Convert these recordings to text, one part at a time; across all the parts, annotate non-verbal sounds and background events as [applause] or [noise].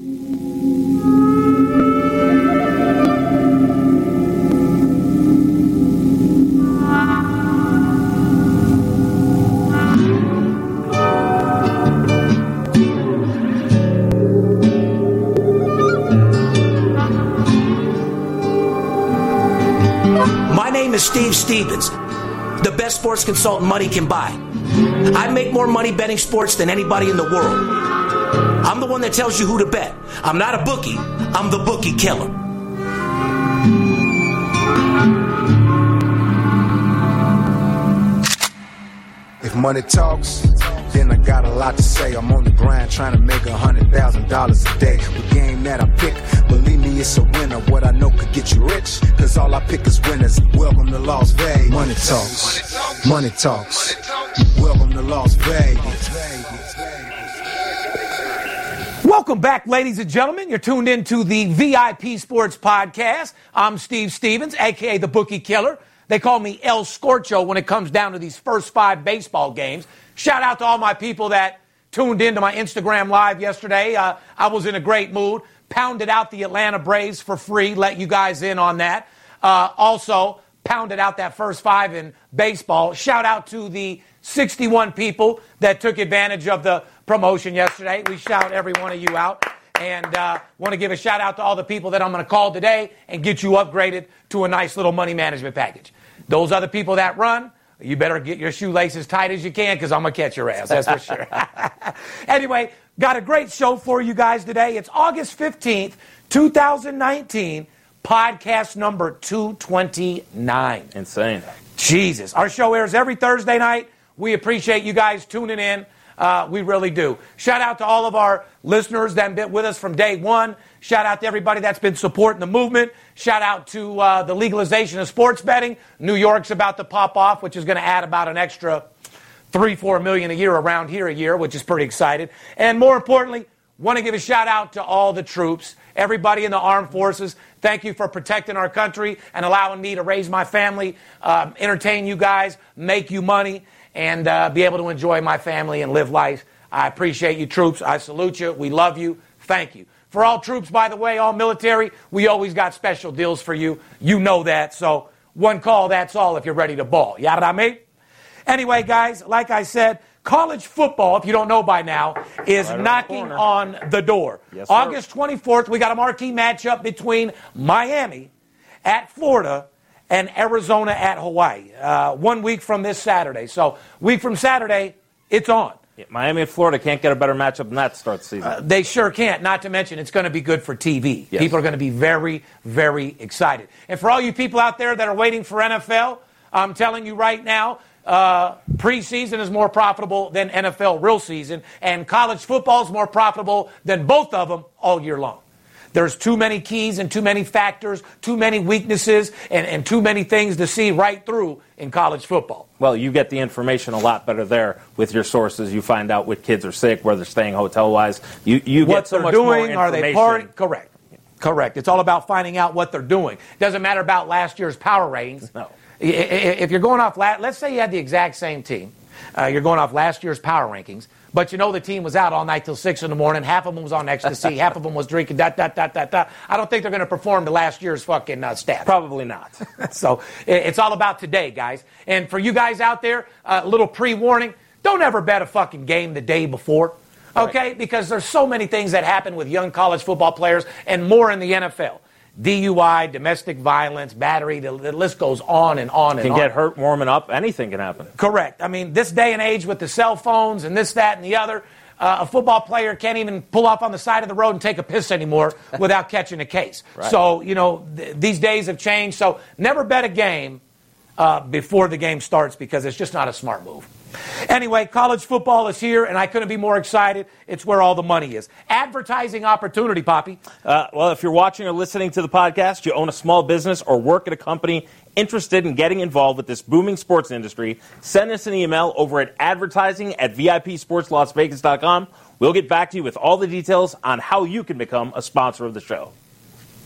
My name is Steve Stevens, the best sports consultant money can buy. I make more money betting sports than anybody in the world. I'm the one that tells you who to bet. I'm not a bookie, I'm the bookie killer. If money talks, then I got a lot to say. I'm on the grind trying to make a hundred thousand dollars a day. The game that I pick, believe me, it's a winner. What I know could get you rich, cause all I pick is winners. Welcome to Las Vegas. Money talks, money talks. Welcome to Las Vegas. Welcome back, ladies and gentlemen. You're tuned in to the VIP Sports Podcast. I'm Steve Stevens, aka the Bookie Killer. They call me El Scorcho when it comes down to these first five baseball games. Shout out to all my people that tuned in to my Instagram live yesterday. Uh, I was in a great mood. Pounded out the Atlanta Braves for free. Let you guys in on that. Uh, also, pounded out that first five in baseball. Shout out to the 61 people that took advantage of the promotion yesterday. We shout every one of you out. And uh, want to give a shout out to all the people that I'm going to call today and get you upgraded to a nice little money management package. Those other people that run, you better get your shoelaces tight as you can because I'm going to catch your ass. That's for sure. [laughs] anyway, got a great show for you guys today. It's August 15th, 2019, podcast number 229. Insane. Jesus. Our show airs every Thursday night. We appreciate you guys tuning in. Uh, we really do. Shout out to all of our listeners that have been with us from day one. Shout out to everybody that's been supporting the movement. Shout out to uh, the legalization of sports betting. New York's about to pop off, which is going to add about an extra three, four million a year around here a year, which is pretty excited. And more importantly, want to give a shout out to all the troops, everybody in the armed forces. Thank you for protecting our country and allowing me to raise my family, um, entertain you guys, make you money, and uh, be able to enjoy my family and live life. I appreciate you, troops. I salute you. We love you. Thank you. For all troops, by the way, all military, we always got special deals for you. You know that. So one call, that's all if you're ready to ball. You know what I mean? Anyway, guys, like I said, college football, if you don't know by now, is Right around the knocking on the door. Yes. August 24th, we got a marquee matchup between Miami at Florida and Arizona at Hawaii. Uh, one week from this Saturday. So, week from Saturday, it's on. Yeah, Miami and Florida can't get a better matchup than that to start the season. They sure can't. Not to mention, it's going to be good for TV. Yes. People are going to be very, very excited. And for all you people out there that are waiting for NFL, I'm telling you right now, uh, preseason is more profitable than NFL real season, and college football is more profitable than both of them all year long. There's too many keys and too many factors, too many weaknesses, and, and too many things to see right through in college football. well, you get the information a lot better there with your sources. You find out what kids are sick, where they're staying hotel wise. You, you what get so they're much doing. more Are they information. partying? Correct. Correct. It's all about finding out what they're doing. Doesn't matter about last year's power ratings. No. If you're going off, let's say you had the exact same team, uh, you're going off last year's power rankings, but you know the team was out all night till six in the morning. Half of them was on ecstasy, half of them was drinking. Dot dot dot dot dot. I don't think they're going to perform to last year's fucking uh, stats. Probably not. [laughs] so it's all about today, guys. And for you guys out there, a little pre-warning: don't ever bet a fucking game the day before. Okay? Because there's so many things that happen with young college football players and more in the NFL. DUI, domestic violence, battery, the, the list goes on and on and Can on. get hurt warming up. Anything can happen. Correct. I mean, this day and age with the cell phones and this, that, and the other, uh, a football player can't even pull off on the side of the road and take a piss anymore [laughs] without catching a case. Right. So, you know, th- these days have changed. So, never bet a game uh, before the game starts because it's just not a smart move. Anyway, college football is here, and I couldn't be more excited. It's where all the money is. Advertising opportunity, Poppy. Uh, well, if you're watching or listening to the podcast, you own a small business or work at a company interested in getting involved with this booming sports industry, send us an email over at advertising at VIPSportsLasVegas.com. We'll get back to you with all the details on how you can become a sponsor of the show.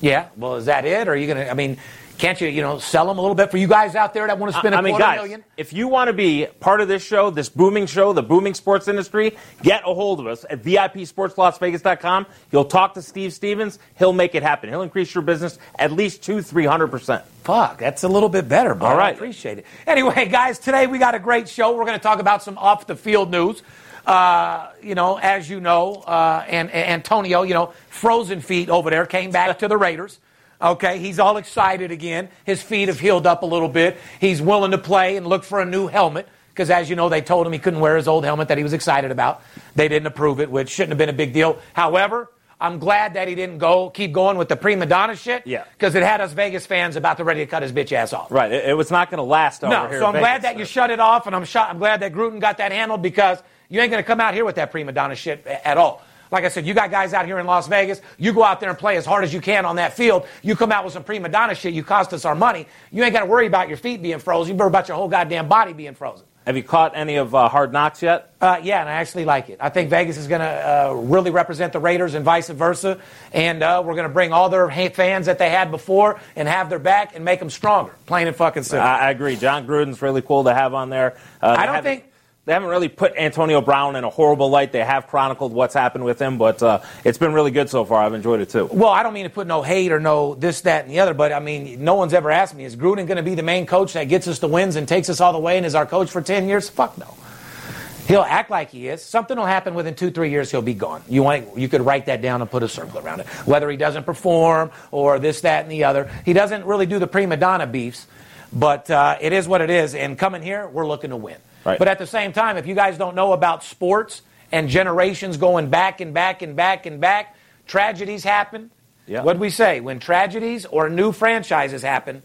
Yeah. Well, is that it? Or are you going to, I mean, can't you, you know, sell them a little bit for you guys out there that want to spend a I mean, quarter guys, million? if you want to be part of this show, this booming show, the booming sports industry, get a hold of us at VIPSportsLasVegas.com. You'll talk to Steve Stevens. He'll make it happen. He'll increase your business at least two, three hundred percent. Fuck, that's a little bit better, bro. All I appreciate it. Anyway, guys, today we got a great show. We're going to talk about some off the field news. Uh, you know, as you know, uh, and, and Antonio, you know, frozen feet over there came back to the Raiders. Okay, he's all excited again. His feet have healed up a little bit. He's willing to play and look for a new helmet because, as you know, they told him he couldn't wear his old helmet that he was excited about. They didn't approve it, which shouldn't have been a big deal. However, I'm glad that he didn't go keep going with the prima donna shit. Yeah. Because it had us Vegas fans about to ready to cut his bitch ass off. Right. It, it was not going to last over No, here. so I'm glad Vegas, that you shut it off, and I'm, shot, I'm glad that Gruden got that handled because you ain't going to come out here with that prima donna shit at all. Like I said, you got guys out here in Las Vegas. You go out there and play as hard as you can on that field. You come out with some prima donna shit. You cost us our money. You ain't got to worry about your feet being frozen. You worry about your whole goddamn body being frozen. Have you caught any of uh, Hard Knocks yet? Uh, yeah, and I actually like it. I think Vegas is going to uh, really represent the Raiders and vice versa. And uh, we're going to bring all their fans that they had before and have their back and make them stronger. Plain and fucking simple. I, I agree. Jon Gruden's really cool to have on there. Uh, I don't think- they haven't really put Antonio Brown in a horrible light. They have chronicled what's happened with him, but uh, it's been really good so far. I've enjoyed it too. Well, I don't mean to put no hate or no this, that, and the other, but I mean, no one's ever asked me, is Gruden going to be the main coach that gets us the wins and takes us all the way and is our coach for 10 years? Fuck no. He'll act like he is. Something will happen within two, three years. He'll be gone. You want you could write that down and put a circle around it. Whether he doesn't perform or this, that, and the other, he doesn't really do the prima donna beefs. But uh, it is what it is. And coming here, we're looking to win. Right. But at the same time, if you guys don't know about sports and generations going back and back and back and back, tragedies happen. Yeah. What we say when tragedies or new franchises happen,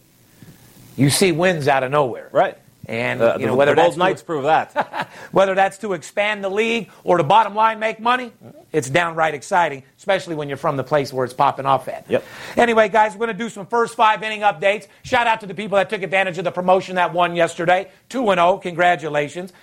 you see wins out of nowhere. Right. And Uh, you know the, whether the that's Bold to- prove that. [laughs] whether that's to expand the league or to bottom line make money, it's downright exciting, especially when you're from the place where it's popping off at. Yep. Anyway, guys, we're going to do some first five inning updates. Shout out to the people that took advantage of the promotion that won yesterday. 2 0. Congratulations.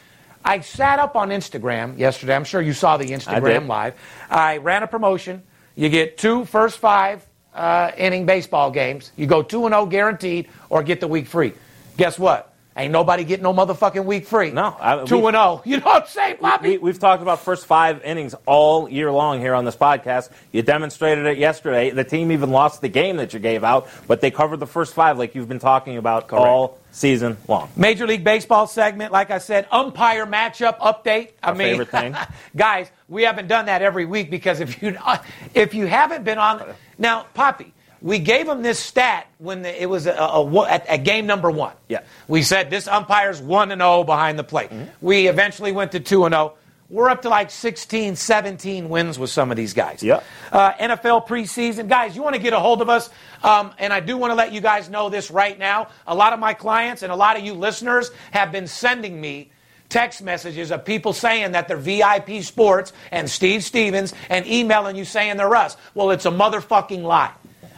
I sat up on Instagram yesterday. I'm sure you saw the Instagram did. live. I ran a promotion. You get two first five uh, inning baseball games. You go 2 0 guaranteed or get the week free. Guess what? Ain't nobody getting no motherfucking week free. No, I- two we- and zero. You know what I'm saying, Bobby? we, we've talked about first five innings all year long here on this podcast. You demonstrated it yesterday. The team even lost the game that you gave out, but they covered the first five like you've been talking about all season long. Major League Baseball segment, like I said, umpire matchup update. I Our mean, favorite thing. [laughs] guys, we haven't done that every week because if you [laughs] if you haven't been on now, Poppy, we gave him this stat when the, it was a, a, a- at, game number one. Yeah. we said this umpire's one and zero behind the plate. We eventually went to two and zero. We're up to like 16, 17 wins with some of these guys. Yeah. Uh, NFL preseason. Guys, you want to get a hold of us, um, and I do want to let you guys know this right now. A lot of my clients and a lot of you listeners have been sending me text messages of people saying that they're VIP Sports and Steve Stevens and emailing you saying they're us. Well, it's a motherfucking lie.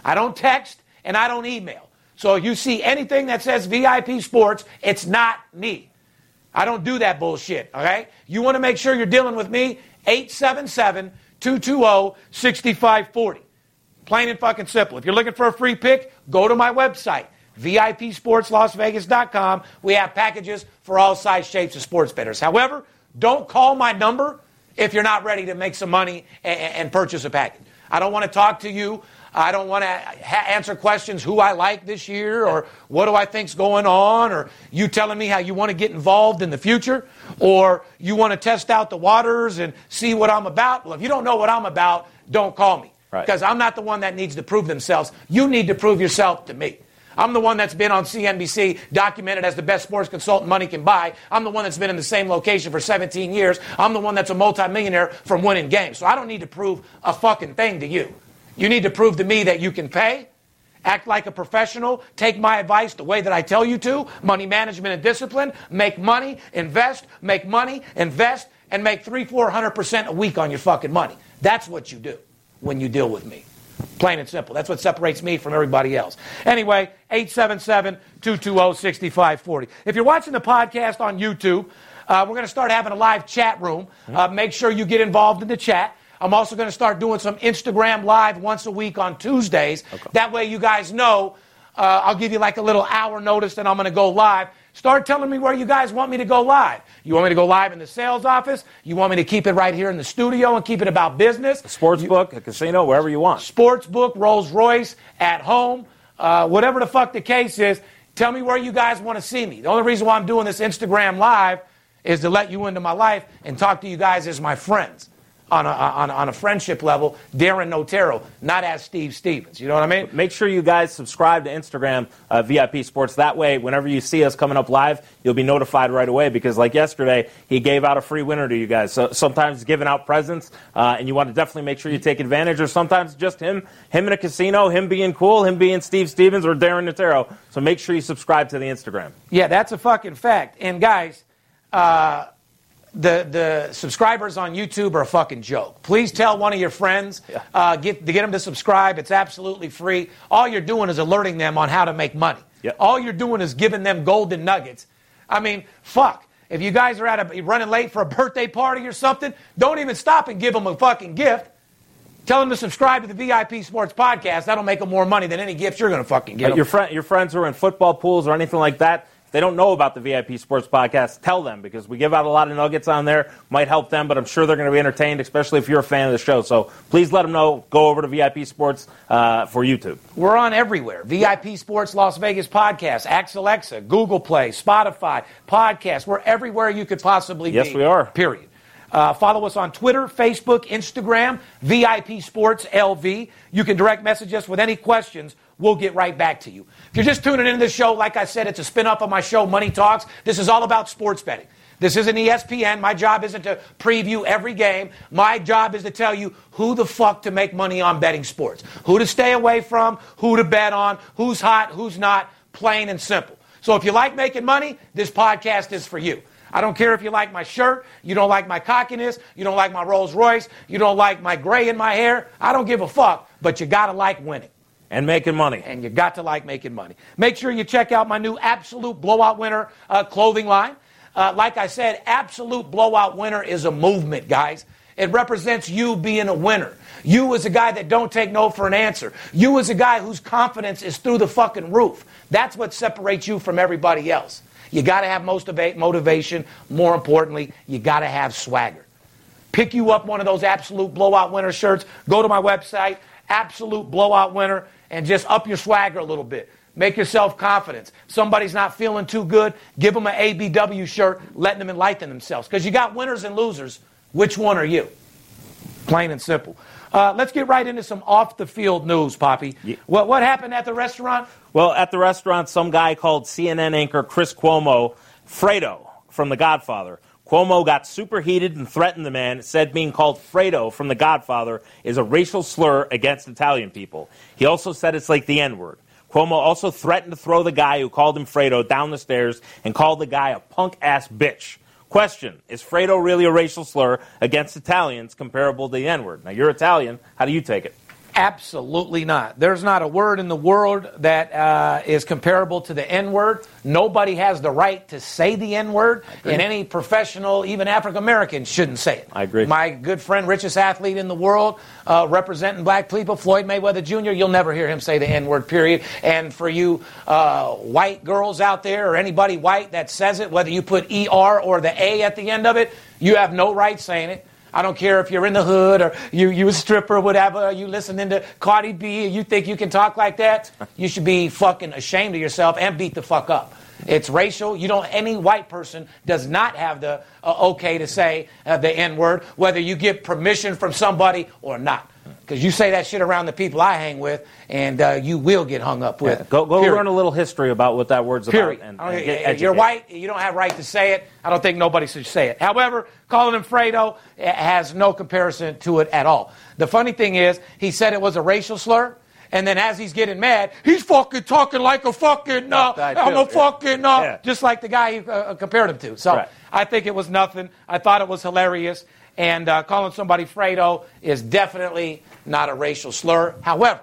I don't text and I don't email. So if you see anything that says VIP Sports, it's not me. I don't do that bullshit, okay? You want to make sure you're dealing with me? 877 220 6540. Plain and fucking simple. If you're looking for a free pick, go to my website, VIPSportsLasVegas.com. We have packages for all size shapes of sports bettors. However, don't call my number if you're not ready to make some money and, and purchase a package. I don't want to talk to you I don't want to ha- answer questions who I like this year or what do I think's going on or you telling me how you want to get involved in the future or you want to test out the waters and see what I'm about. Well, if you don't know what I'm about, don't call me Right. because I'm not the one that needs to prove themselves. You need to prove yourself to me. I'm the one that's been on CNBC documented as the best sports consultant money can buy. I'm the one that's been in the same location for 17 years. I'm the one that's a multimillionaire from winning games. So I don't need to prove a fucking thing to you. You need to prove to me that you can pay, act like a professional, take my advice the way that I tell you to, money management and discipline, make money, invest, make money, invest, and make three, four hundred percent a week on your fucking money. That's what you do when you deal with me. Plain and simple. That's what separates me from everybody else. Anyway, 877-220-6540. If you're watching the podcast on YouTube, uh, we're going to start having a live chat room. Uh, make sure you get involved in the chat. I'm also going to start doing some Instagram live once a week on Tuesdays. That way you guys know. Uh, I'll give you like a little hour notice that I'm going to go live. Start telling me where you guys want me to go live. You want me to go live in the sales office? You want me to keep it right here in the studio and keep it about business? Sports book, a casino, wherever you want. sports book, Rolls Royce, at home, uh, whatever the fuck the case is. Tell me where you guys want to see me. The only reason why I'm doing this Instagram live is to let you into my life and talk to you guys as my friends on a, on, on a friendship level. Darren Notero, not as Steve Stevens. You know what I mean? Make sure you guys subscribe to Instagram uh, VIP Sports. That way, whenever you see us coming up live, you'll be notified right away. Because like yesterday, he gave out a free winner to you guys. So sometimes giving out presents, uh, and you want to definitely make sure you take advantage. Or sometimes just him, him in a casino, him being cool, him being Steve Stevens or Darren Notero. So make sure you subscribe to the Instagram. Yeah, that's a fucking fact. And guys, uh, the the subscribers on YouTube are a fucking joke. Please tell one of your friends uh, get to get them to subscribe. It's absolutely free. All you're doing is alerting them on how to make money. Yep. All you're doing is giving them golden nuggets. I mean, fuck. If you guys are at a running late for a birthday party or something, don't even stop and give them a fucking gift. Tell them to subscribe to the VIP Sports Podcast. That'll make them more money than any gift you're going to fucking give Uh, them. your, friend, your friends who are in football pools or anything like that, if they don't know about the VIP Sports Podcast, tell them because we give out a lot of nuggets on there. Might help them, but I'm sure they're going to be entertained, especially if you're a fan of the show. So please let them know. Go over to VIP Sports uh, for YouTube. We're on everywhere. VIP Sports Las Vegas Podcast, Axe Alexa, Google Play, Spotify, Podcast. We're everywhere you could possibly Yes, be. we are. Period. Uh, follow us on Twitter, Facebook, Instagram, VIP Sports LV. You can direct message us with any questions. We'll get right back to you. If you're just tuning into the show, like I said, it's a spin off of my show, Money Talks. This is all about sports betting. This isn't ESPN. My job isn't to preview every game. My job is to tell you who the fuck to make money on betting sports, who to stay away from, who to bet on, who's hot, who's not, plain and simple. So if you like making money, this podcast is for you. I don't care if you like my shirt, you don't like my cockiness, you don't like my Rolls Royce, you don't like my gray in my hair. I don't give a fuck, but you gotta like winning And making money. and you got to like making money. Make sure you check out my new Absolute Blowout Winner uh, clothing line. Uh, like I said, Absolute Blowout Winner is a movement, guys. It represents you being a winner. You as a guy that don't take no for an answer. You as a guy whose confidence is through the fucking roof. That's what separates you from everybody else. You got to have motiva- motivation. More importantly, you got to have swagger pick you up one of those absolute blowout winner shirts. Go to my website, absolute blowout winner, and just up your swagger a little bit. Make yourself confidence. Somebody's not feeling too good, give them an ABW shirt, letting them enlighten themselves. Because you got winners and losers. Which one are you? Plain and simple. Uh, let's get right into some off the field news, Poppy. What, what happened at the restaurant? Well, at the restaurant, some guy called CNN anchor Chris Cuomo, Fredo from The Godfather. Cuomo got superheated and threatened the man, said being called Fredo from The Godfather is a racial slur against Italian people. He also said it's like the N word. Cuomo also threatened to throw the guy who called him Fredo down the stairs and called the guy a punk ass bitch. Question Is Fredo really a racial slur against Italians comparable to the N word? Now, you're Italian. How do you take it? Absolutely not. There's not a word in the world that uh, is comparable to the N word. Nobody has the right to say the N word, and any professional, even African American, shouldn't say it. I agree. My good friend, richest athlete in the world, uh, representing black people, Floyd Mayweather Jr., you'll never hear him say the N word, period. And for you uh, white girls out there, or anybody white that says it, whether you put ER or the A at the end of it, you have no right saying it. I don't care if you're in the hood or you you a stripper or whatever. You listening to Cardi B and you think you can talk like that. You should be fucking ashamed of yourself and beat the fuck up. It's racial. You don't. Any white person does not have the uh, okay to say uh, the N word, whether you get permission from somebody or not. Because you say that shit around the people I hang with, and uh, you will get hung up with. Yeah, go go Period. learn a little history about what that word's Period. about. And, and get you're white. You don't have right to say it. I don't think nobody should say it. However, calling him Fredo eh, has no comparison to it at all. The funny thing is, he said it was a racial slur. And then as he's getting mad, he's fucking talking like a fucking, uh, I'm a fucking, uh, Yeah. just like the guy he uh, compared him to. So Right. I think it was nothing. I thought it was hilarious. And uh, calling somebody Fredo is definitely not a racial slur. However,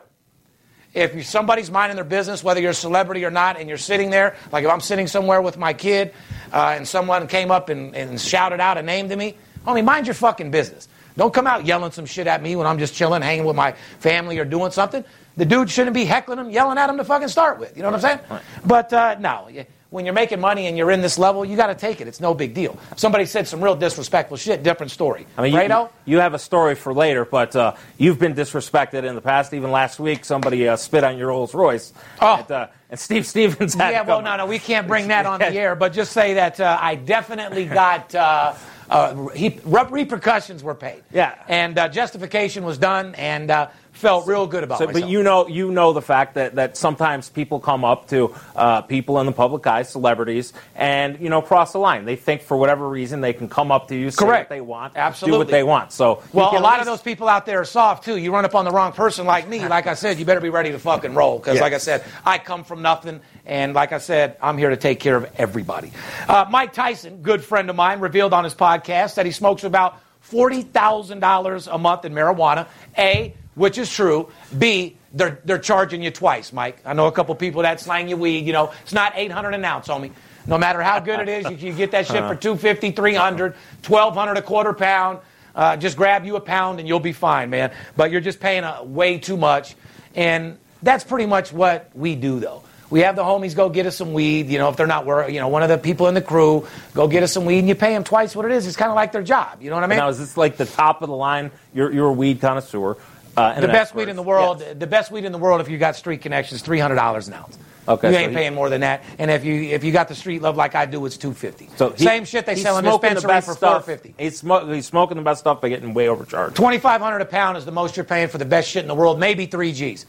if somebody's minding their business, whether you're a celebrity or not, and you're sitting there, like if I'm sitting somewhere with my kid uh, and someone came up and, and shouted out a name to me, homie, mind your fucking business. Don't come out yelling some shit at me when I'm just chilling, hanging with my family or doing something. The dude shouldn't be heckling him, yelling at him to fucking start with. You know what I'm saying? But uh, no, when you're making money and you're in this level, you got to take it. It's no big deal. Somebody said some real disrespectful shit, different story. I mean, you, you have a story for later, but uh, you've been disrespected in the past. Even last week, somebody uh, spit on your Rolls Royce. Oh. And, uh, and Steve Stevens had Yeah, well, no, no, we can't bring that on the [laughs] air, but just say that uh, I definitely got uh, uh, he, repercussions were paid. Yeah. and uh, justification was done, and uh, felt real good about So, myself. but you know, you know the fact that, that sometimes people come up to uh, people in the public eye, celebrities, and you know cross the line. They think for whatever reason they can come up to you, say Correct. what they want, Absolutely. do what they want. So, well, a lot of those people out there are soft too. You run up on the wrong person like me. Like I said, you better be ready to fucking roll. Because, Yeah. like I said, I come from nothing, and like I said, I'm here to take care of everybody. Uh, Mike Tyson, good friend of mine, revealed on his podcast that he smokes about forty thousand dollars a month in marijuana. A, which is true. B, they're they're charging you twice, Mike. I know a couple people that slang you weed. You know, it's not eight hundred an ounce, homie. No matter how good it is, you, you get that shit for 250 300 1200 a quarter pound. Uh, just grab you a pound and you'll be fine, man. But you're just paying uh, way too much. And that's pretty much what we do, though. We have the homies go get us some weed. You know, if they're not work, you know, one of the people in the crew go get us some weed, and you pay them twice what it is. It's kind of like their job. You know what I mean? now is this like the top of the line? You're, you're a weed connoisseur. Uh, the best weed in the world. Yes. The best weed in the world. If you got street connections, three hundred dollars an ounce. Okay, you so ain't he- paying more than that. And if you if you got the street love like I do, it's two fifty. So he- same shit they sell in smoking the dispensary for four fifty. He's, smo- he's smoking the best stuff by getting way overcharged. Twenty five hundred a pound is the most you're paying for the best shit in the world. Maybe three G's.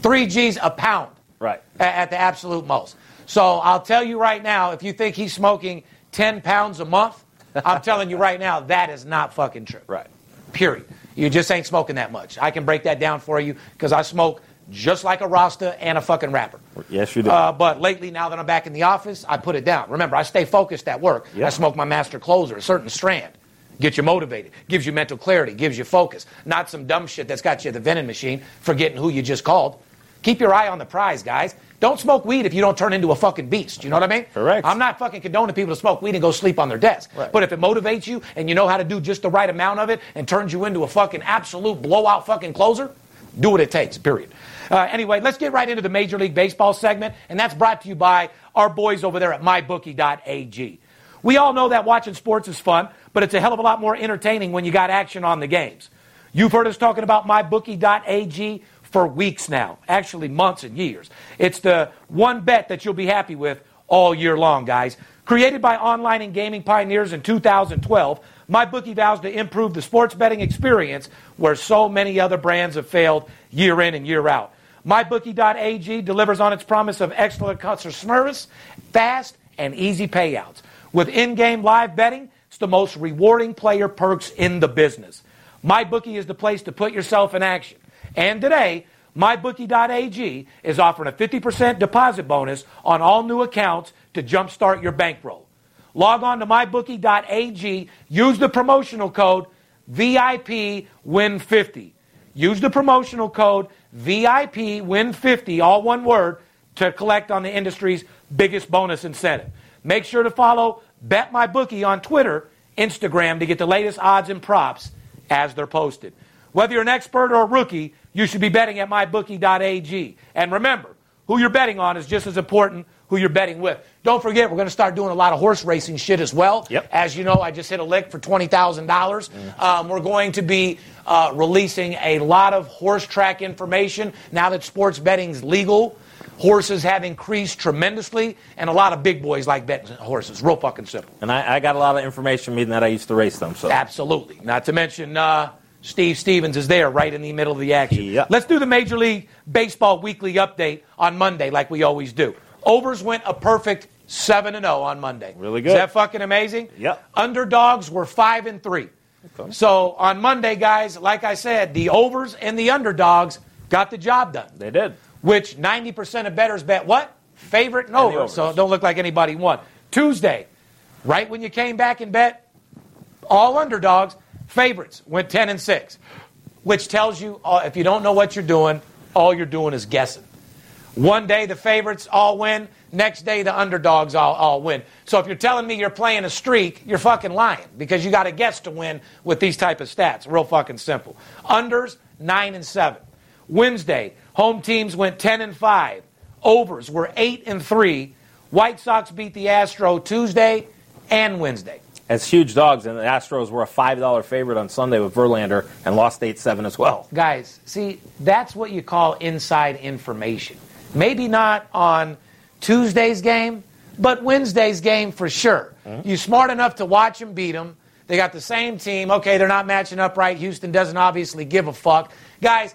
Three G's a pound. Right. a- At the absolute most. So I'll tell you right now, if you think he's smoking ten pounds a month, I'm telling you right now, that is not fucking true. Right. Period. You just ain't smoking that much. I can break that down for you because I smoke just like a Rasta and a fucking rapper. Yes, you do. Uh, but lately, now that I'm back in the office, I put it down. Remember, I stay focused at work. Yeah. I smoke my master closer, a certain strand. Gets you motivated, gives you mental clarity, gives you focus. Not some dumb shit that's got you at the vending machine, forgetting who you just called. Keep your eye on the prize, guys. Don't smoke weed if you don't turn into a fucking beast. You know what I mean? Correct. I'm not fucking condoning people to smoke weed and go sleep on their desk. Right. But if it motivates you and you know how to do just the right amount of it and turns you into a fucking absolute blowout fucking closer, do what it takes, period. Uh, anyway, let's get right into the Major League Baseball segment, and that's brought to you by our boys over there at mybookie.ag. We all know that watching sports is fun, but it's a hell of a lot more entertaining when you got action on the games. You've heard us talking about mybookie.ag for weeks now, actually months and years. It's the one bet that you'll be happy with all year long, guys. Created by online and gaming pioneers in 2012, MyBookie vows to improve the sports betting experience where so many other brands have failed year in and year out. MyBookie.ag delivers on its promise of excellent customer service, fast, and easy payouts. With in game live betting, it's the most rewarding player perks in the business. MyBookie is the place to put yourself in action. And today, MyBookie.ag is offering a 50% deposit bonus on all new accounts to jumpstart your bankroll. Log on to MyBookie.ag, use the promotional code VIPWin50. Use the promotional code VIPWin50, all one word, to collect on the industry's biggest bonus incentive. Make sure to follow Bet My Bookie on Twitter, Instagram to get the latest odds and props as they're posted. Whether you're an expert or a rookie, you should be betting at mybookie.ag. And remember, who you're betting on is just as important who you're betting with. Don't forget, we're going to start doing a lot of horse racing shit as well. Yep. As you know, I just hit a lick for twenty thousand dollars. Um, we're going to be uh, releasing a lot of horse track information now that sports betting's legal. Horses have increased tremendously, and a lot of big boys like betting horses. Real fucking simple. And I, I got a lot of information, meaning that I used to race them. So Absolutely. Not to mention, uh, Steve Stevens is there right in the middle of the action. Yep. Let's do the Major League Baseball weekly update on Monday, like we always do. Overs went a perfect 7 and 0 on Monday. Really good. Is that fucking amazing? Yep. Underdogs were 5 and 3. So on Monday, guys, like I said, the overs and the underdogs got the job done they did. which 90% of bettors bet what? Favorite and And over. So it don't look like anybody won. Tuesday, right when you came back and bet all underdogs, favorites went 10 and 6, which tells you uh, if you don't know what you're doing, all you're doing is guessing. One day the favorites all win, next day the underdogs all, all win. So if you're telling me you're playing a streak, you're fucking lying because you got to guess to win with these type of stats. Real fucking simple. Unders 9 and 7. Wednesday, home teams went 10 and 5. Overs were 8 and 3. White Sox beat the Astro Tuesday and Wednesday. As huge dogs, and the Astros were a five dollar favorite on Sunday with Verlander and lost eight seven as well. Guys, see, that's what you call inside information. Maybe not on Tuesday's game, but Wednesday's game for sure. Mm-hmm. You smart enough to watch them beat them. They got the same team. Okay, they're not matching up right. Houston doesn't obviously give a fuck. Guys,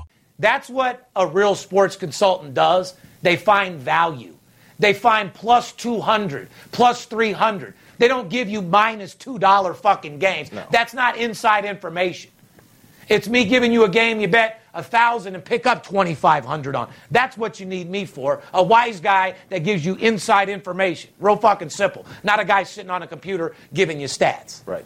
That's what a real sports consultant does. They find value. They find plus 200, plus 300. They don't give you minus $2 fucking games. That's not inside information. It's me giving you a game you bet a thousand and pick up 2500 on. That's what you need me for. A wise guy that gives you inside information. Real fucking simple. Not a guy sitting on a computer giving you stats. Right.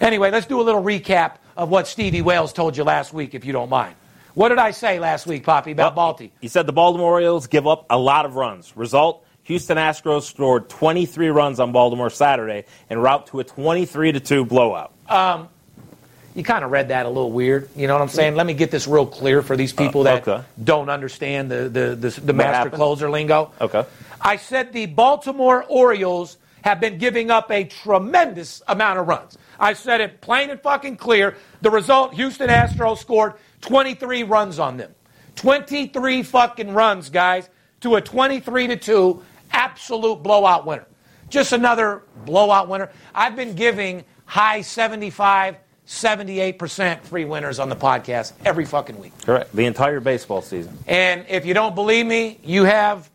Anyway, let's do a little recap of what Stevie Wales told you last week, if you don't mind. What did I say last week, Poppy, about Balti? He said the Baltimore Orioles give up a lot of runs. Result: Houston Astros scored 23 runs on Baltimore Saturday en route to a 23 to two blowout. Um, You kind of read that a little weird. You know what I'm saying? Let me get this real clear for these people Uh, that don't understand the, the, the, the master happened? closer lingo. Okay. I said the Baltimore Orioles have been giving up a tremendous amount of runs. I said it plain and fucking clear. The result Houston Astros scored 23 runs on them. 23 fucking runs, guys, to a 23 to 2 absolute blowout winner. Just another blowout winner. I've been giving high 75, 78% free winners on the podcast every fucking week. Correct. The entire baseball season. And if you don't believe me, you have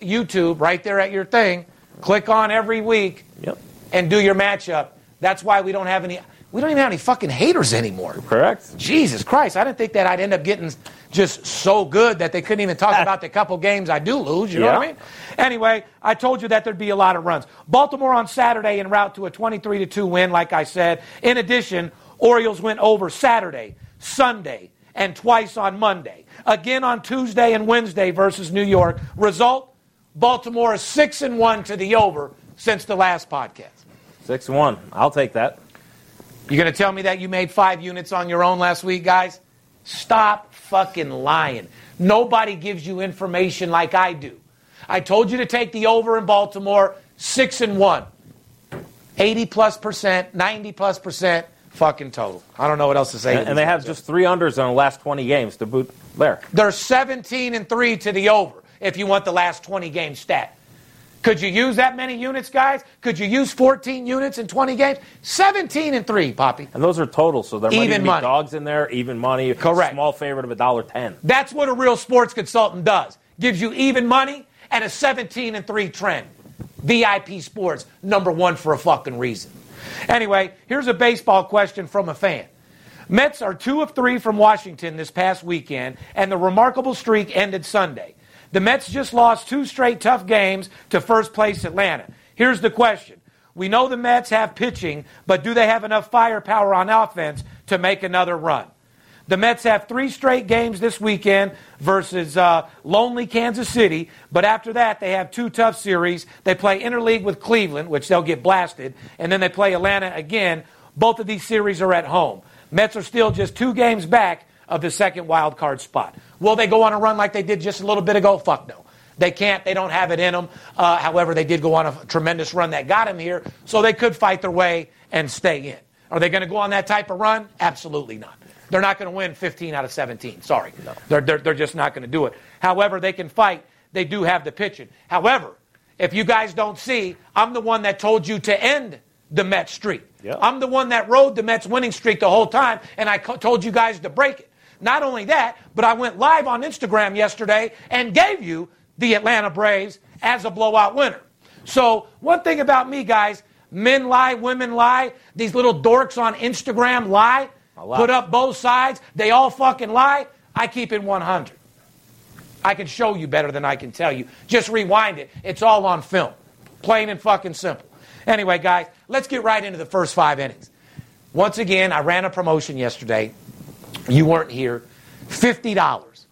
YouTube right there at your thing. Click on every week Yep. and do your matchup. That's why we don't have any. We don't even have any fucking haters anymore. Correct. Jesus Christ! I didn't think that I'd end up getting just so good that they couldn't even talk [laughs] about the couple games I do lose. You know what I mean? Anyway, I told you that there'd be a lot of runs. Baltimore on Saturday en route to a 23 to 2 win, like I said. In addition, Orioles went over Saturday, Sunday, and twice on Monday. Again on Tuesday and Wednesday versus New York. Result: Baltimore is six and one to the over since the last podcast. Six and one. I'll take that. You going to tell me that you made five units on your own last week, guys? Stop fucking lying. Nobody gives you information like I do. I told you to take the over in Baltimore, six and one. 80 plus percent, 90 plus percent, fucking total. I don't know what else to say. And, and they have just three unders in the last 20 games to boot there. They're 17 and 3 to the over if you want the last 20 game stat. Could you use that many units, guys? Could you use 14 units in 20 games? 17 and 3, Poppy. And those are totals, so there might Even even be dogs in there, even money. Correct. Small favorite of a dollar ten. That's what a real sports consultant does. Gives you even money and a 17 and 3 trend. VIP Sports, number one for a fucking reason. Anyway, here's a baseball question from a fan. Mets are two of three from Washington this past weekend, and the remarkable streak ended Sunday. The Mets just lost two straight tough games to first place Atlanta. Here's the question. We know the Mets have pitching, but do they have enough firepower on offense to make another run? The Mets have three straight games this weekend versus uh, lonely Kansas City, but after that, they have two tough series. They play interleague with Cleveland, which they'll get blasted, and then they play Atlanta again. Both of these series are at home. Mets are still just two games back of the second wild card spot. Will they go on a run like they did just a little bit ago? Fuck no. They can't. They don't have it in them. Uh, however, they did go on a tremendous run that got them here, so they could fight their way and stay in. Are they going to go on that type of run? Absolutely not. They're not going to win 15 out of 17. Sorry. No. They're, they're, they're just not going to do it. However, they can fight. They do have the pitching. However, if you guys don't see, I'm the one that told you to end the Mets streak. Yep. I'm the one that rode the Mets winning streak the whole time, and I co- told you guys to break it. Not only that, but I went live on Instagram yesterday and gave you the Atlanta Braves as a blowout winner. So, one thing about me, guys men lie, women lie, these little dorks on Instagram lie put up both sides. They all fucking lie. I keep it 100. I can show you better than I can tell you. Just rewind it. It's all on film. Plain and fucking simple. Anyway, guys, let's get right into the first five innings. Once again, I ran a promotion yesterday. You weren't here. $50.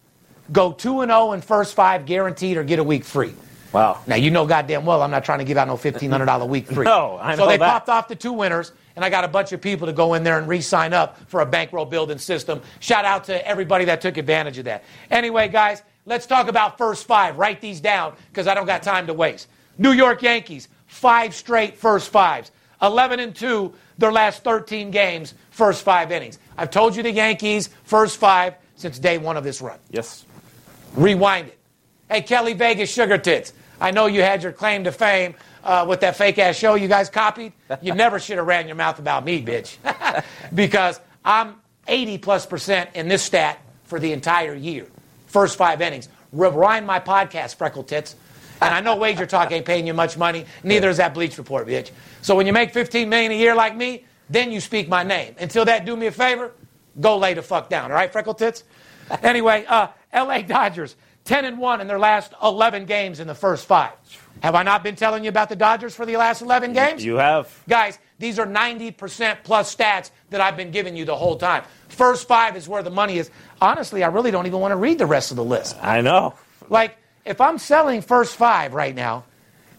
Go 2 and 0 in first five guaranteed or get a week free. Wow. Now, you know goddamn well I'm not trying to give out no $1,500 week free. [laughs] no, I know So they that. popped off the two winners and I got a bunch of people to go in there and re-sign up for a bankroll building system. Shout out to everybody that took advantage of that. Anyway, guys, let's talk about first five. Write these down because I don't got time to waste. New York Yankees, five straight first fives. 11 and 2 their last 13 games, first five innings. I've told you the Yankees, first five since day one of this run. Yes. Rewind it. Hey, Kelly Vegas Sugar Tits. I know you had your claim to fame uh, with that fake ass show you guys copied. You never should have ran your mouth about me, bitch. [laughs] because I'm 80 plus percent in this stat for the entire year. First five innings. Rewind my podcast, Freckle Tits. And I know Wager Talk ain't paying you much money. Neither is that Bleach Report, bitch. So when you make 15 million a year like me, then you speak my name. Until that, do me a favor, go lay the fuck down. All right, Freckle Tits? [laughs] Anyway, uh, L.A. Dodgers, 10 and 1 in their last 11 games in the first five. Have I not been telling you about the Dodgers for the last 11 games? You have. Guys, these are 90% plus stats that I've been giving you the whole time. First five is where the money is. Honestly, I really don't even want to read the rest of the list. I know. Like, if I'm selling first five right now,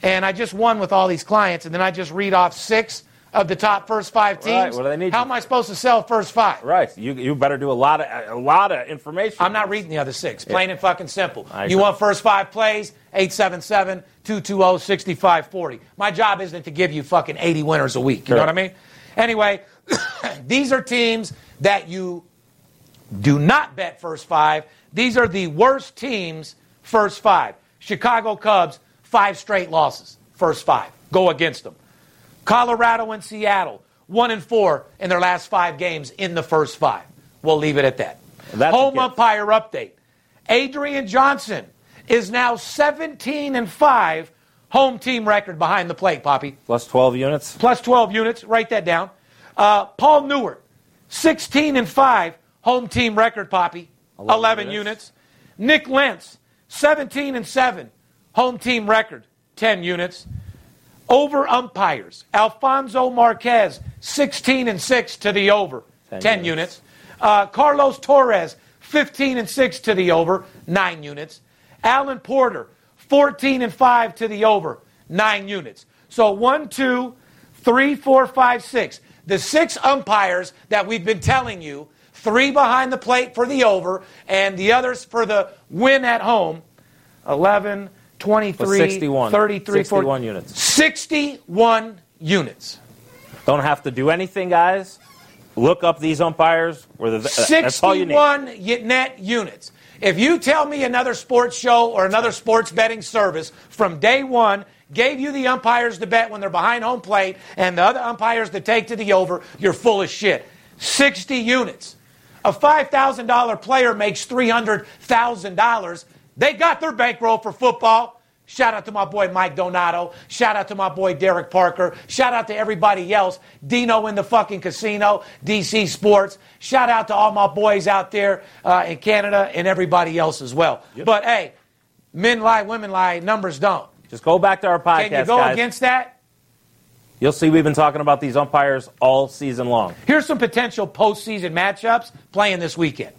and I just won with all these clients, and then I just read off six of the top first five teams, Right, they need how you- am I supposed to sell first five? Right. You, you better do a lot of a lot of information. I'm not reading the other six. Plain and fucking simple. You want first five plays? 877 220 6540. My job isn't to give you fucking 80 winners a week. You know what I mean? Anyway, [coughs] these are teams that you do not bet first five. These are the worst teams first five. Chicago Cubs, five straight losses, first five. Go against them. Colorado and Seattle, one and four in their last five games in the first five. We'll leave it at that. That's Home umpire update. Adrian Johnson is now 17 and 5 home team record behind the plate, Poppy. Plus 12 units. Plus 12 units. Write that down. Uh, Paul Nauert, 16 and 5 home team record, Poppy. 11, 11 units. units. Nic Lentz, 17 and 7 home team record, 10 units. Over umpires, Alfonso Marquez, 16 and 6 to the over, 10, 10 units. units. Uh, Carlos Torres, 15 and 6 to the over, 9 units. Alan Porter, 14 and 5 to the over, 9 units. So 1, 2, 3, 4, 5, 6. The six umpires that we've been telling you, three behind the plate for the over, and the others for the win at home, 11, 23, Well, 61. 33, 61 40, units. 61 units. Don't have to do anything, guys. Look up these umpires. Where the, uh, that's all you need. 61 y- net units. If you tell me another sports show or another sports betting service from day one gave you the umpires to bet when they're behind home plate and the other umpires to take to the over, you're full of shit. 60 units. A $5,000 player makes $300,000. They got their bankroll for football. Shout out to my boy Mike Donato. Shout out to my boy Derek Parker. Shout out to everybody else. Dino in the fucking casino, DC Sports. Shout out to all my boys out there uh, in Canada and everybody else as well. But hey, Men lie, women lie, numbers don't. Just go back to our podcast, Can you go guys. against that? You'll see we've been talking about these umpires all season long. Here's some potential postseason matchups playing this weekend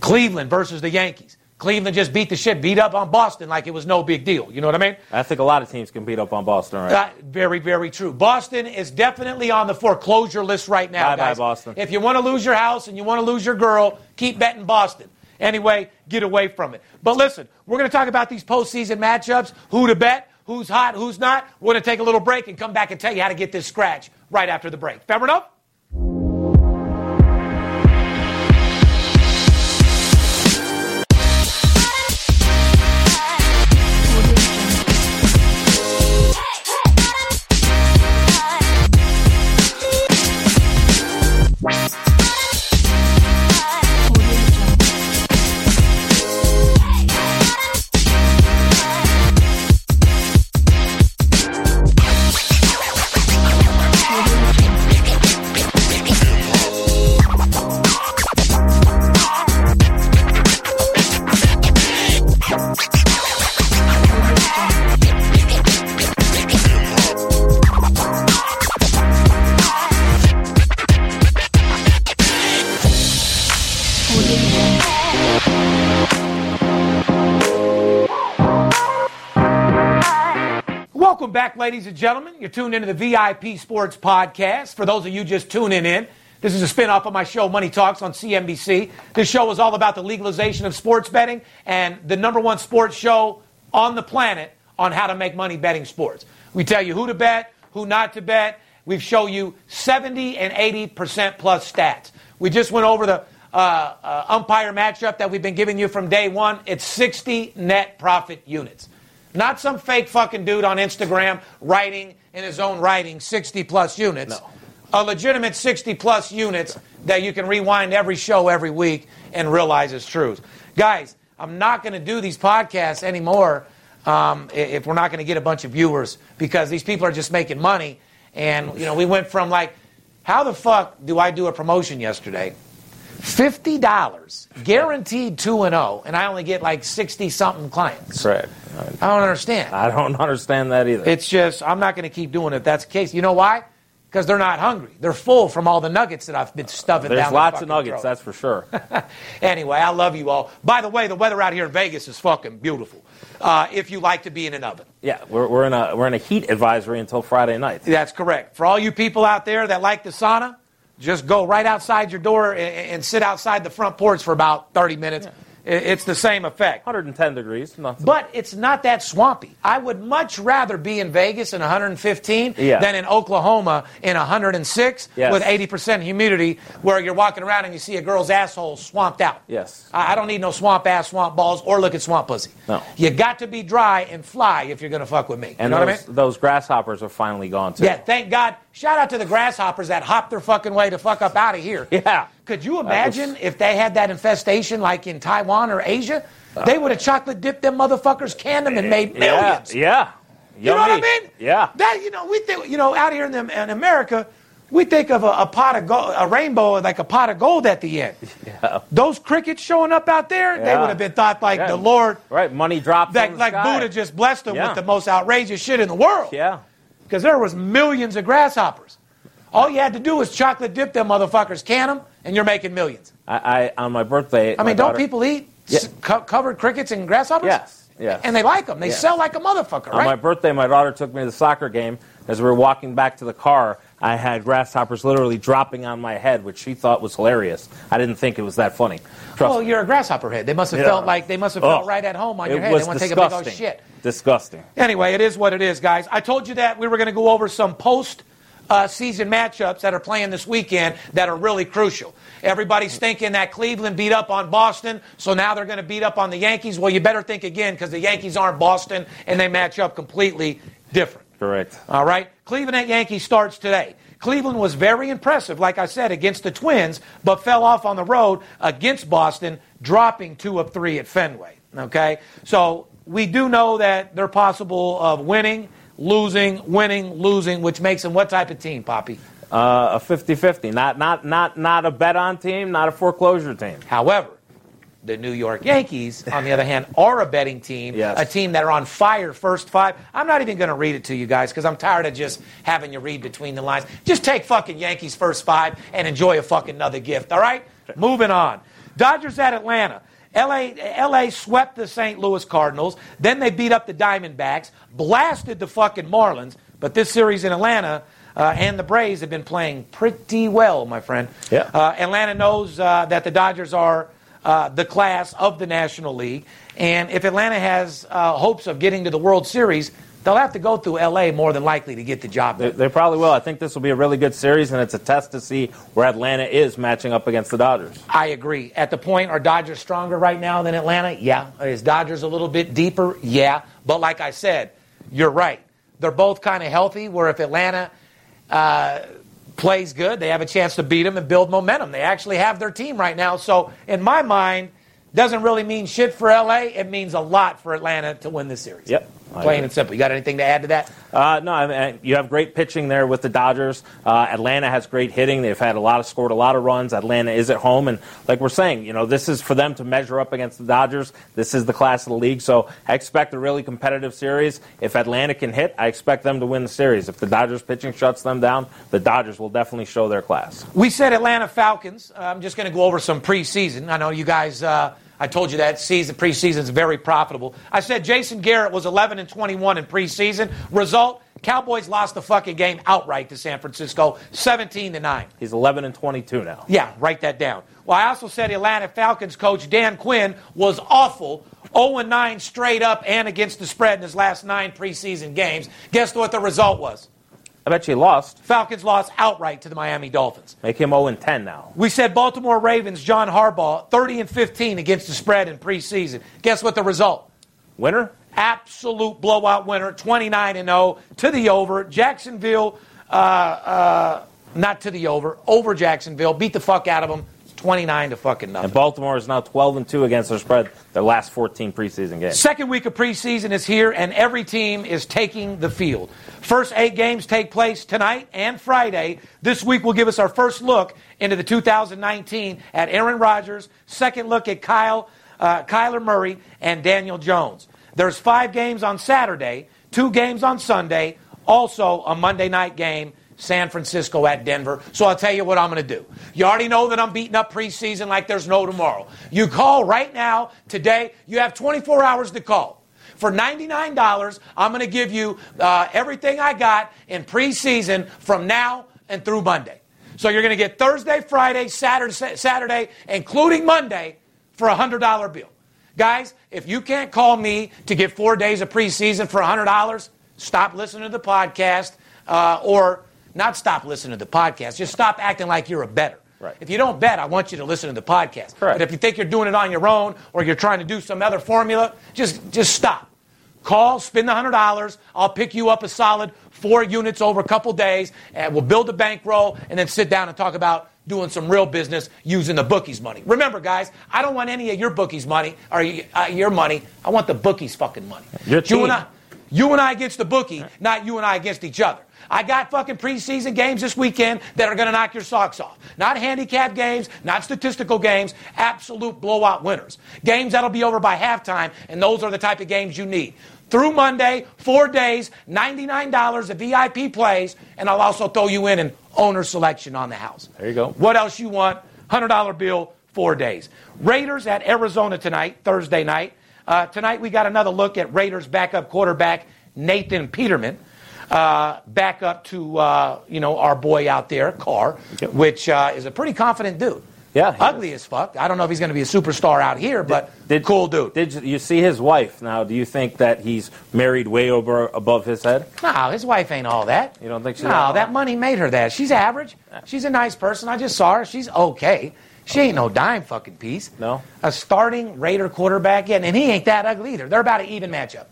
Cleveland versus the Yankees. Cleveland just beat the shit, beat up on Boston like it was no big deal. You know what I mean? I think a lot of teams can beat up on Boston, right? Uh, very, very true. Boston is definitely on the foreclosure list right now, Bye-bye. Boston. If you want to lose your house and you want to lose your girl, keep betting Boston. Anyway, get away from it. But listen, we're going to talk about these postseason matchups, who to bet, who's hot, who's not. We're going to take a little break and come back and tell you how to get this scratch right after the break. Fair enough? Welcome back, ladies and gentlemen. You're tuned into the VIP Sports Podcast. For those of you just tuning in, this is a spin off of my show, Money Talks, on CNBC. This show is all about the legalization of sports betting and the number one sports show on the planet on how to make money betting sports. We tell you who to bet, who not to bet. We show you 70 and 80% plus stats. We just went over the uh, uh, umpire matchup that we've been giving you from day one. It's 60 net profit units. Not some fake fucking dude on Instagram writing in his own writing 60 plus units. A legitimate 60 plus units that you can rewind every show every week and realize is truth. Guys, I'm not going to do these podcasts anymore um, if we're not going to get a bunch of viewers because these people are just making money. And, you know, we went from like, how the fuck do I do a promotion yesterday? Fifty dollars, guaranteed two and zero, and I only get like sixty something clients. Correct. Right. I don't understand. I don't [laughs] understand that either. It's just I'm not going to keep doing it. If that's the case. You know why? Because they're not hungry. They're full from all the nuggets that I've been stuffing There's down. lots of nuggets, throat. that's for sure. [laughs] anyway, I love you all. By the way, the weather out here in Vegas is fucking beautiful. Uh, if you like to be in an oven. yeah, we're, we're in a we're in a heat advisory until Friday night. That's correct. For all you people out there that like the sauna, just go right outside your door and, and sit outside the front porch for about 30 minutes. I- It's the same effect. 110 degrees. Nothing. But it's not that swampy. I would much rather be in Vegas in 115 Yeah. than in Oklahoma in 106 Yes. with 80% humidity where you're walking around and you see a girl's asshole swamped out. Yes. I I don't need no swamp ass, swamp balls, or look at swamp pussy. No. You got to be dry and fly if you're going to fuck with me. and you know those, what I mean? those grasshoppers are finally gone too. Yeah, thank God. Shout out to the grasshoppers that hopped their fucking way to fuck up out of here. [laughs] Yeah. Could you was- imagine if they had that infestation like in Taiwan or Asia? Uh, they would have chocolate dipped them motherfuckers, canned them, and made Yeah. millions. Yeah. You know what I mean? Yeah. That you know, we think you know out here in, the, in America, we think of a, a pot of gold, a rainbow like a pot of gold at the end. [laughs] Yeah. Those crickets showing up out there, they would have been thought like Yeah. the Lord, Right. Money drops. That, like sky. Buddha just blessed them Yeah. with the most outrageous shit in the world. Yeah. Because there was millions of grasshoppers. All you had to do was chocolate dip them motherfuckers, can them, and you're making millions. I, I on my birthday. I mean, don't daughter- people eat Yeah. co- covered crickets and grasshoppers? Yes. Yes. And they like them. They Yeah. sell like a motherfucker, On my birthday, my daughter took me to the soccer game. As we were walking back to the car, I had grasshoppers literally dropping on my head, which she thought was hilarious. I didn't think it was that funny. Trust Well, me. you're a grasshopper head. They must have Yeah. felt like they must have felt Ugh. right at home on it your head. was They want to take disgusting. a big old shit. Disgusting. Anyway, it is what it is, guys. I told you that we were going to go over some post uh, season matchups that are playing this weekend that are really crucial. Everybody's thinking that Cleveland beat up on Boston, so now they're going to beat up on the Yankees. Well, you better think again because the Yankees aren't Boston and they match up completely different. Correct. All right. Cleveland at Yankees starts today. Cleveland was very impressive, like I said, against the Twins, but fell off on the road against Boston, dropping two of three at Fenway. Okay? So we do know that they're possible of winning, losing, winning, losing, which makes them what type of team, Poppy? Uh, a 50-50. Not not not not a bet on team, not a foreclosure team. However, The New York Yankees, on the other hand, are a betting team, Yes. a team that are on fire first five. I'm not even going to read it to you guys because I'm tired of just having you read between the lines. Just take fucking Yankees first five and enjoy a fucking another gift, all right? Moving on. Dodgers at Atlanta. LA, LA swept the St. Louis Cardinals. Then they beat up the Diamondbacks, blasted the fucking Marlins. But this series in Atlanta uh, and the Braves have been playing pretty well, my friend. Yeah. Uh, Atlanta knows uh, that the Dodgers are uh, the class of the National League. And if Atlanta has uh, hopes of getting to the World Series, they'll have to go through LA more than likely to get the job They, done. they probably will. I think this will be a really good series, and it's a test to see where Atlanta is matching up against the Dodgers. I agree. At the point, are Dodgers stronger right now than Atlanta? Yeah. Is Dodgers a little bit deeper? Yeah. But like I said, you're right. They're both kind of healthy. Where if Atlanta uh, plays good, they have a chance to beat them and build momentum. They actually have their team right now. So in my mind, doesn't really mean shit for LA. It means a lot for Atlanta to win this series. Yep. Plain and simple. You got anything to add to that? Uh, no, I mean, you have great pitching there with the Dodgers. Uh, Atlanta has great hitting. They've had a lot of scored a lot of runs. Atlanta is at home, and like we're saying, you know, this is for them to measure up against the Dodgers. This is the class of the league, so I expect a really competitive series. If Atlanta can hit, I expect them to win the series. If the Dodgers pitching shuts them down, the Dodgers will definitely show their class. We said Atlanta Falcons. I'm just going to go over some preseason. I know you guys. Uh, I told you that season preseason is very profitable. I said Jason Garrett was 11 and 21 in preseason. Result: Cowboys lost the fucking game outright to San Francisco, 17 to nine. He's 11 and 22 now. Yeah, write that down. Well, I also said Atlanta Falcons coach Dan Quinn was awful. 0 and 9 straight up and against the spread in his last nine preseason games. Guess what the result was? I bet you lost. Falcons lost outright to the Miami Dolphins. Make him 0 and 10 now. We said Baltimore Ravens, John Harbaugh, 30 and 15 against the spread in preseason. Guess what the result? Winner? Absolute blowout winner, 29 and 0 to the over. Jacksonville, uh, uh, not to the over, over Jacksonville, beat the fuck out of them, 29 to fucking nothing. And Baltimore is now 12 and 2 against their spread their last 14 preseason games. Second week of preseason is here, and every team is taking the field. First eight games take place tonight and Friday. This week will give us our first look into the 2019 at Aaron Rodgers, second look at Kyle, uh, Kyler Murray, and Daniel Jones. There's five games on Saturday, two games on Sunday, also a Monday night game. San Francisco at Denver. So I'll tell you what I'm going to do. You already know that I'm beating up preseason like there's no tomorrow. You call right now, today. You have 24 hours to call. For $99, I'm going to give you uh, everything I got in preseason from now and through Monday. So you're going to get Thursday, Friday, Saturday, Saturday, including Monday, for a $100 bill. Guys, if you can't call me to get four days of preseason for $100, stop listening to the podcast uh, or not stop listening to the podcast. Just stop acting like you're a better. Right. If you don't bet, I want you to listen to the podcast. Correct. But if you think you're doing it on your own or you're trying to do some other formula, just just stop. Call, spend the hundred dollars. I'll pick you up a solid four units over a couple days, and we'll build a bankroll, and then sit down and talk about doing some real business using the bookies' money. Remember, guys, I don't want any of your bookies' money or uh, your money. I want the bookies' fucking money. Your You team. You and I against the bookie, not you and I against each other. I got fucking preseason games this weekend that are going to knock your socks off. Not handicap games, not statistical games, absolute blowout winners. Games that'll be over by halftime, and those are the type of games you need. Through Monday, four days, $99 of VIP plays, and I'll also throw you in an owner selection on the house. There you go. What else you want? $100 bill, four days. Raiders at Arizona tonight, Thursday night. Uh, tonight we got another look at Raiders backup quarterback Nathan Peterman. Uh, back up to uh, you know our boy out there, Carr, Yep. which uh, is a pretty confident dude. Yeah, ugly as fuck. I don't know if he's going to be a superstar out here, but did, cool dude. Did you- you see his wife now? Do you think that he's married way over above his head? No, his wife ain't all that. You don't think she's No, that? money made her that. She's average. She's a nice person. I just saw her. She's okay. She ain't no dime fucking piece. No? A starting Raider quarterback, yeah, and he ain't that ugly either. They're about an even matchup.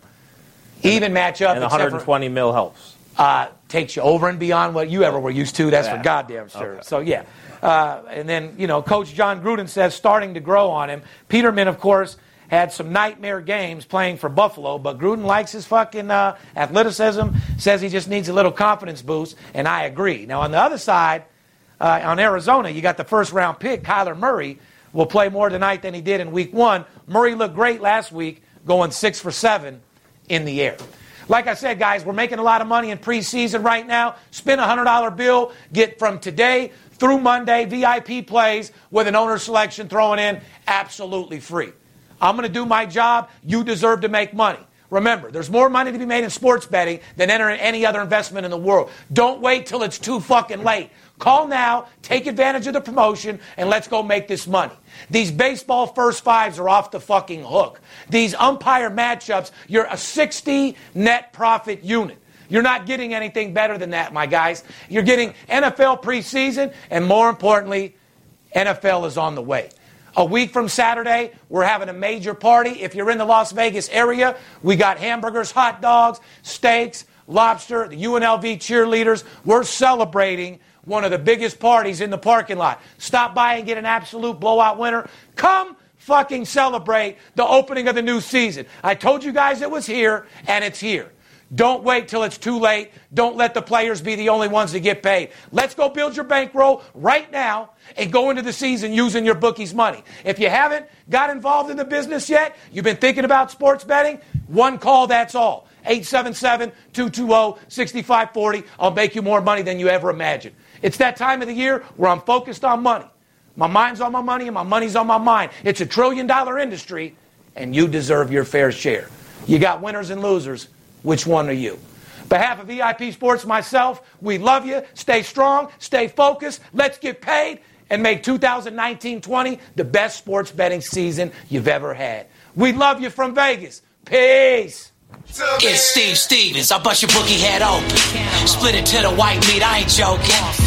Even matchup. And except for- 120 mil helps. uh, takes you over and beyond what you ever were used to. That's Yeah. for goddamn sure. Okay. So yeah, uh, and then you know, Coach Jon Gruden says starting to grow on him. Peterman, of course, had some nightmare games playing for Buffalo, but Gruden likes his fucking uh, athleticism. Says he just needs a little confidence boost, and I agree. Now on the other side, uh, on Arizona, you got the first round pick, Kyler Murray. will play more tonight than he did in week one. Murray looked great last week, going six for seven in the air. Like I said, guys, we're making a lot of money in preseason right now. Spend a $100 bill, get from today through Monday VIP plays with an owner selection thrown in absolutely free. I'm going to do my job. You deserve to make money. Remember, there's more money to be made in sports betting than entering any other investment in the world. Don't wait till it's too fucking late. Call now, take advantage of the promotion, and let's go make this money. These baseball first fives are off the fucking hook. These umpire matchups, you're a 60 net profit unit. You're not getting anything better than that, my guys. You're getting NFL preseason, and more importantly, NFL is on the way. A week from Saturday, we're having a major party. If you're in the Las Vegas area, we got hamburgers, hot dogs, steaks, lobster, the UNLV cheerleaders. We're celebrating one of the biggest parties in the parking lot. Stop by and get an absolute blowout winner. Come fucking celebrate the opening of the new season. I told you guys it was here, and it's here. Don't wait till it's too late. Don't let the players be the only ones to get paid. Let's go build your bankroll right now and go into the season using your bookie's money. If you haven't got involved in the business yet, you've been thinking about sports betting, one call, that's all. 877 220 6540. I'll make you more money than you ever imagined. It's that time of the year where I'm focused on money. My mind's on my money and my money's on my mind. It's a trillion dollar industry, and you deserve your fair share. You got winners and losers. Which one are you? Behalf of VIP Sports, myself, we love you. Stay strong, stay focused. Let's get paid and make 2019 20 the best sports betting season you've ever had. We love you from Vegas. Peace. It's Steve Stevens. I bust your bookie head open. Split it to the white meat. I ain't joking.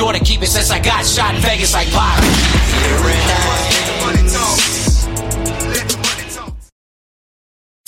sure to keep it since I got shot in Vegas like Pac.